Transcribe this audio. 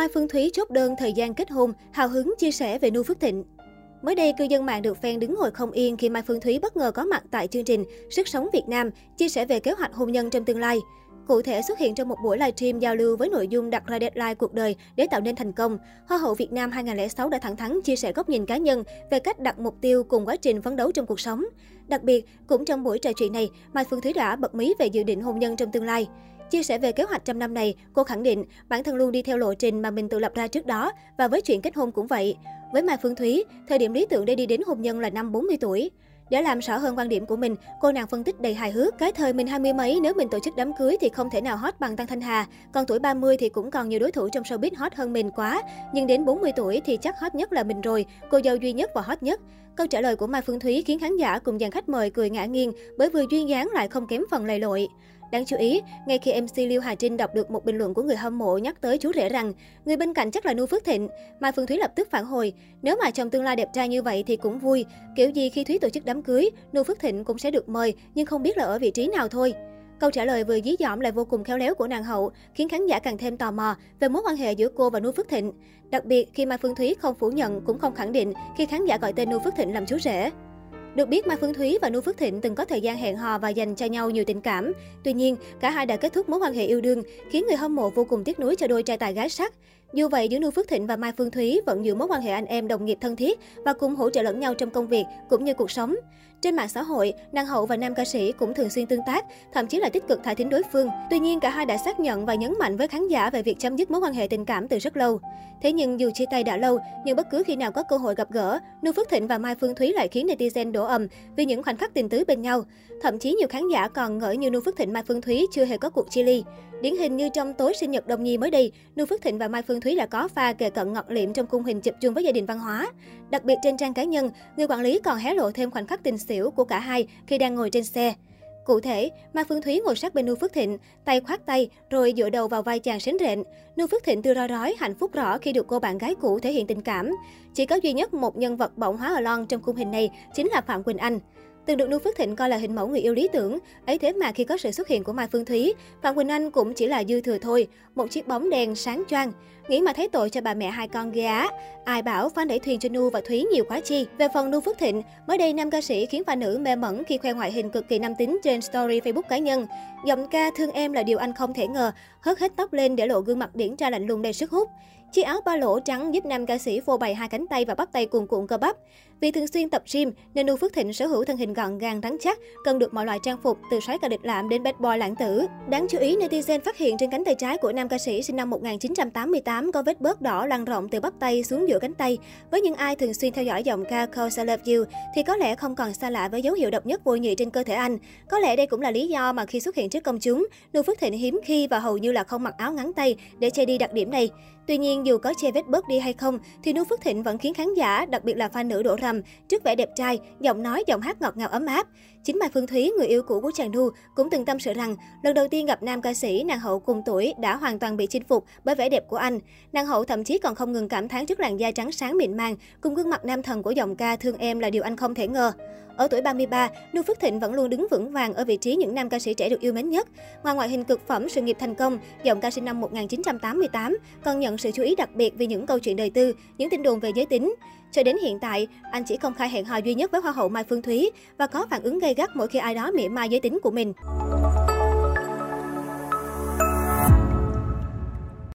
Mai Phương Thúy chốt đơn thời gian kết hôn, hào hứng chia sẻ về Nu Phước Thịnh. Mới đây, cư dân mạng được fan đứng ngồi không yên khi Mai Phương Thúy bất ngờ có mặt tại chương trình Sức sống Việt Nam, chia sẻ về kế hoạch hôn nhân trong tương lai. Cụ thể xuất hiện trong một buổi livestream giao lưu với nội dung đặt ra deadline cuộc đời để tạo nên thành công. Hoa hậu Việt Nam 2006 đã thẳng thắn chia sẻ góc nhìn cá nhân về cách đặt mục tiêu cùng quá trình phấn đấu trong cuộc sống. Đặc biệt, cũng trong buổi trò chuyện này, Mai Phương Thúy đã bật mí về dự định hôn nhân trong tương lai. Chia sẻ về kế hoạch trăm năm này, cô khẳng định bản thân luôn đi theo lộ trình mà mình tự lập ra trước đó và với chuyện kết hôn cũng vậy. Với Mai Phương Thúy, thời điểm lý tưởng để đi đến hôn nhân là năm 40 tuổi. Để làm rõ hơn quan điểm của mình, cô nàng phân tích đầy hài hước. Cái thời mình hai mươi mấy nếu mình tổ chức đám cưới thì không thể nào hot bằng Tăng Thanh Hà. Còn tuổi 30 thì cũng còn nhiều đối thủ trong showbiz hot hơn mình quá. Nhưng đến 40 tuổi thì chắc hot nhất là mình rồi, cô dâu duy nhất và hot nhất. Câu trả lời của Mai Phương Thúy khiến khán giả cùng dàn khách mời cười ngã nghiêng bởi vừa duyên dáng lại không kém phần lầy lội. Đáng chú ý, ngay khi MC Liêu Hà Trinh đọc được một bình luận của người hâm mộ nhắc tới chú rể rằng người bên cạnh chắc là Nu Phước Thịnh, Mai Phương Thúy lập tức phản hồi, nếu mà trong tương lai đẹp trai như vậy thì cũng vui, kiểu gì khi Thúy tổ chức đám cưới, Nu Phước Thịnh cũng sẽ được mời, nhưng không biết là ở vị trí nào thôi. Câu trả lời vừa dí dỏm lại vô cùng khéo léo của nàng hậu, khiến khán giả càng thêm tò mò về mối quan hệ giữa cô và Nu Phước Thịnh. Đặc biệt khi Mai Phương Thúy không phủ nhận cũng không khẳng định khi khán giả gọi tên Nu Phước Thịnh làm chú rể. Được biết, Mai Phương Thúy và Nu Phước Thịnh từng có thời gian hẹn hò và dành cho nhau nhiều tình cảm. Tuy nhiên, cả hai đã kết thúc mối quan hệ yêu đương, khiến người hâm mộ vô cùng tiếc nuối cho đôi trai tài gái sắc. Dù vậy, giữa Nu Phước Thịnh và Mai Phương Thúy vẫn giữ mối quan hệ anh em đồng nghiệp thân thiết và cùng hỗ trợ lẫn nhau trong công việc cũng như cuộc sống. Trên mạng xã hội, nàng hậu và nam ca sĩ cũng thường xuyên tương tác, thậm chí là tích cực thả thính đối phương. Tuy nhiên, cả hai đã xác nhận và nhấn mạnh với khán giả về việc chấm dứt mối quan hệ tình cảm từ rất lâu. Thế nhưng dù chia tay đã lâu, nhưng bất cứ khi nào có cơ hội gặp gỡ, Nu Phước Thịnh và Mai Phương Thúy lại khiến netizen đổ ầm vì những khoảnh khắc tình tứ bên nhau. Thậm chí nhiều khán giả còn ngỡ như Nu Phước Thịnh Mai Phương Thúy chưa hề có cuộc chia ly. Điển hình như trong tối sinh nhật đồng nhi mới đây, Nu Phước Thịnh và Mai Phương Thúy đã có pha kề cận ngọt liệm trong khung hình chụp chung với gia đình văn hóa. Đặc biệt trên trang cá nhân, người quản lý còn hé lộ thêm khoảnh khắc tình xỉu của cả hai khi đang ngồi trên xe. Cụ thể, Mai Phương Thúy ngồi sát bên Nu Phước Thịnh, tay khoát tay, rồi dựa đầu vào vai chàng sến rện. Nu Phước Thịnh tươi ro rói, hạnh phúc rõ khi được cô bạn gái cũ thể hiện tình cảm. Chỉ có duy nhất một nhân vật bỏng hóa ở lon trong khung hình này chính là Phạm Quỳnh Anh. Từng được Nu Phước Thịnh coi là hình mẫu người yêu lý tưởng, ấy thế mà khi có sự xuất hiện của Mai Phương Thúy, Phạm Quỳnh Anh cũng chỉ là dư thừa thôi, một chiếc bóng đèn sáng choang. Nghĩ mà thấy tội cho bà mẹ hai con ghê á. Ai bảo fan đẩy thuyền cho Nu và Thúy nhiều quá chi. Về phần Nu Phước Thịnh, mới đây nam ca sĩ khiến fan nữ mê mẩn khi khoe ngoại hình cực kỳ nam tính trên story Facebook cá nhân. Giọng ca thương em là điều anh không thể ngờ, hớt hết tóc lên để lộ gương mặt điển tra lạnh lùng đầy sức hút. Chiếc áo ba lỗ trắng giúp nam ca sĩ phô bày hai cánh tay và bắp tay cuồn cuộn cơ bắp. Vì thường xuyên tập gym nên Nu Phước Thịnh sở hữu thân hình gọn gàng rắn chắc, cần được mọi loại trang phục từ sói cà địch lạm đến bad boy lãng tử. Đáng chú ý, netizen phát hiện trên cánh tay trái của nam ca sĩ sinh năm 1988 có vết bớt đỏ lan rộng từ bắp tay xuống giữa cánh tay. Với những ai thường xuyên theo dõi giọng ca Cause I Love You thì có lẽ không còn xa lạ với dấu hiệu độc nhất vô nhị trên cơ thể anh. Có lẽ đây cũng là lý do mà khi xuất hiện trước công chúng, Nu Phước Thịnh hiếm khi và hầu như là không mặc áo ngắn tay để che đi đặc điểm này. Tuy nhiên, dù có che vết bớt đi hay không, thì Nu Phước Thịnh vẫn khiến khán giả, đặc biệt là fan nữ đổ rầm, trước vẻ đẹp trai, giọng nói, giọng hát ngọt ngào ấm áp. Chính Mai Phương Thúy, người yêu cũ của chàng Nu, cũng từng tâm sự rằng lần đầu tiên gặp nam ca sĩ, nàng hậu cùng tuổi đã hoàn toàn bị chinh phục bởi vẻ đẹp của anh. Nàng hậu thậm chí còn không ngừng cảm thán trước làn da trắng sáng mịn màng, cùng gương mặt nam thần của giọng ca Thương Em là điều anh không thể ngờ. Ở tuổi 33, Nu Phước Thịnh vẫn luôn đứng vững vàng ở vị trí những nam ca sĩ trẻ được yêu mến nhất. Ngoài ngoại hình cực phẩm, sự nghiệp thành công, giọng ca sinh năm 1988 còn nhận sự chú ý đặc biệt vì những câu chuyện đời tư, những tin đồn về giới tính. Cho đến hiện tại, anh chỉ công khai hẹn hò duy nhất với Hoa hậu Mai Phương Thúy và có phản ứng gay gắt mỗi khi ai đó mỉa mai giới tính của mình.